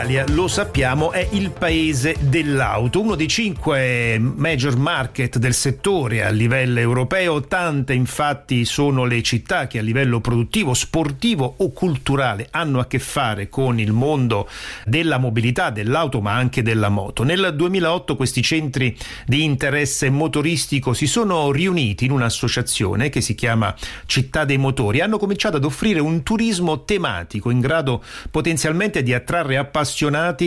L'Italia, lo sappiamo, è il paese dell'auto, uno dei cinque major market del settore a livello europeo. Tante infatti sono le città che a livello produttivo, sportivo o culturale hanno a che fare con il mondo della mobilità, dell'auto ma anche della moto. Nel 2008 questi centri di interesse motoristico si sono riuniti in un'associazione che si chiama Città dei Motori e hanno cominciato ad offrire un turismo tematico in grado potenzialmente di attrarre appassionati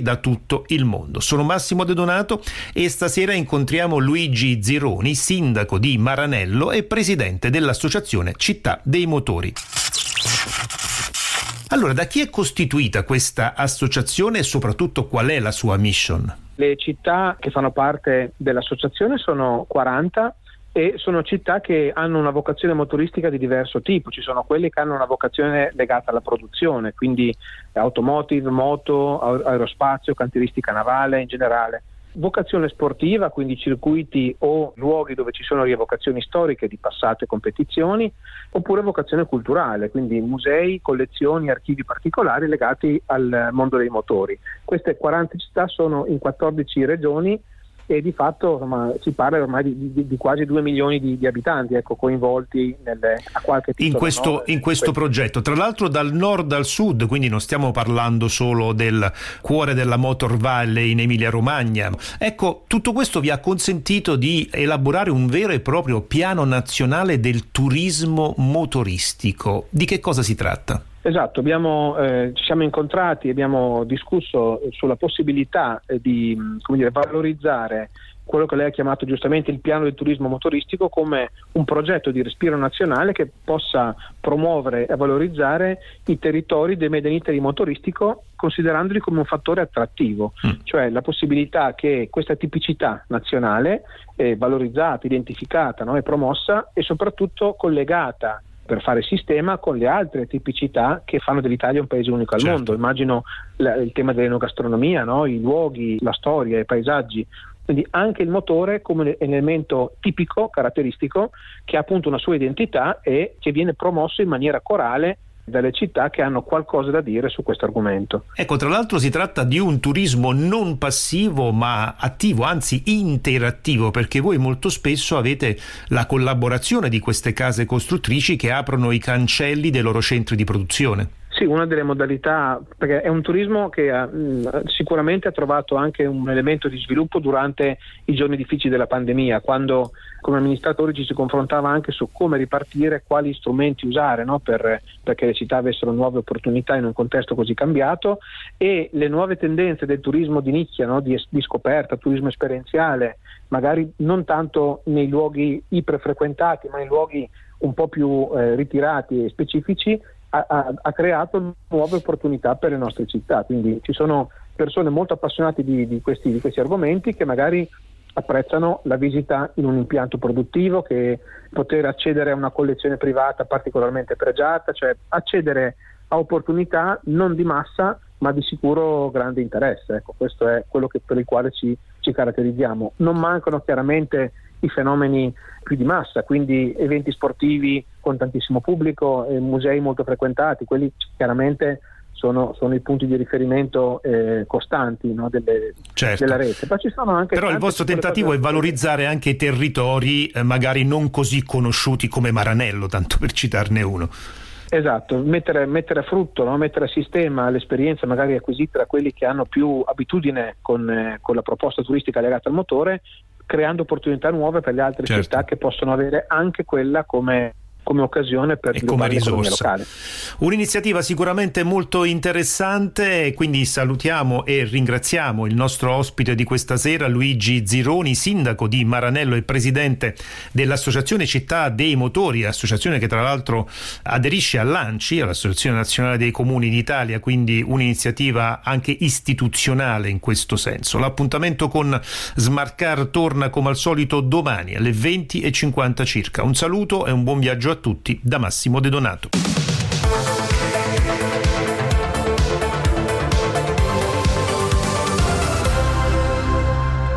da tutto il mondo. Sono Massimo De Donato e stasera incontriamo Luigi Zironi, sindaco di Maranello e presidente dell'associazione Città dei Motori. Allora, da chi è costituita questa associazione e soprattutto qual è la sua mission? Le città che fanno parte dell'associazione sono 40 e sono città che hanno una vocazione motoristica di diverso tipo, ci sono quelle che hanno una vocazione legata alla produzione, quindi automotive, moto, aerospazio, cantieristica navale in generale. Vocazione sportiva, quindi circuiti o luoghi dove ci sono rievocazioni storiche di passate competizioni, oppure vocazione culturale, quindi musei, collezioni, archivi particolari legati al mondo dei motori. Queste 40 città sono in 14 regioni e di fatto insomma, si parla ormai di, di, di, quasi 2 milioni di, di abitanti ecco, coinvolti nelle, a qualche titolo. In questo, no? in questo progetto, tra l'altro dal nord al sud, quindi non stiamo parlando solo del cuore della Motor Valley in Emilia Romagna. Ecco, tutto questo vi ha consentito di elaborare un vero e proprio piano nazionale del turismo motoristico. Di che cosa si tratta? Esatto, abbiamo, eh, ci siamo incontrati e abbiamo discusso sulla possibilità eh, di dire, valorizzare quello che lei ha chiamato giustamente il piano del turismo motoristico come un progetto di respiro nazionale che possa promuovere e valorizzare i territori dei Made in Italy motoristico considerandoli come un fattore attrattivo, mm. cioè la possibilità che questa tipicità nazionale è valorizzata, identificata no, e promossa e soprattutto collegata per fare sistema con le altre tipicità che fanno dell'Italia un paese unico al certo. mondo. Immagino la, il tema dell'enogastronomia, no? i luoghi, la storia, i paesaggi. Quindi anche il motore come elemento tipico, caratteristico, che ha appunto una sua identità e che viene promosso in maniera corale dalle città che hanno qualcosa da dire su questo argomento. Ecco, tra l'altro si tratta di un turismo non passivo ma attivo, anzi interattivo, perché voi molto spesso avete la collaborazione di queste case costruttrici che aprono i cancelli dei loro centri di produzione. Sì, una delle modalità, perché è un turismo che ha, mh, sicuramente ha trovato anche un elemento di sviluppo durante i giorni difficili della pandemia, quando come amministratori ci si confrontava anche su come ripartire, quali strumenti usare no? per, perché le città avessero nuove opportunità in un contesto così cambiato e le nuove tendenze del turismo di nicchia, no? di, di scoperta, turismo esperienziale, magari non tanto nei luoghi iperfrequentati, ma in luoghi un po' più eh, ritirati e specifici, ha, ha, creato nuove opportunità per le nostre città. Quindi ci sono persone molto appassionate di, di, questi, di questi argomenti che magari apprezzano la visita in un impianto produttivo, che poter accedere a una collezione privata particolarmente pregiata, cioè accedere a opportunità non di massa ma di sicuro grande interesse. Ecco, questo è quello che, per il quale ci, ci caratterizziamo. Non mancano chiaramente i fenomeni più di massa, quindi eventi sportivi con tantissimo pubblico, e musei molto frequentati, quelli chiaramente sono, sono, i punti di riferimento eh, costanti no, delle, certo. della rete. Però il vostro tentativo è valorizzare anche i territori eh, magari non così conosciuti come Maranello, tanto per citarne uno. Esatto, mettere, mettere a frutto, no? mettere a sistema l'esperienza magari acquisita da quelli che hanno più abitudine con, eh, con la proposta turistica legata al motore creando opportunità nuove per le altre certo. città che possono avere anche quella come come occasione per e come risorsa. Un'iniziativa sicuramente molto interessante, quindi salutiamo e ringraziamo il nostro ospite di questa sera, Luigi Zironi, sindaco di Maranello e presidente dell'Associazione Città dei Motori, associazione che tra l'altro aderisce all'ANCI, all'Associazione Nazionale dei Comuni d'Italia, quindi un'iniziativa anche istituzionale in questo senso. L'appuntamento con Smartcar torna come al solito domani alle 20.50 circa. Un saluto e un buon viaggio a tutti da Massimo De Donato.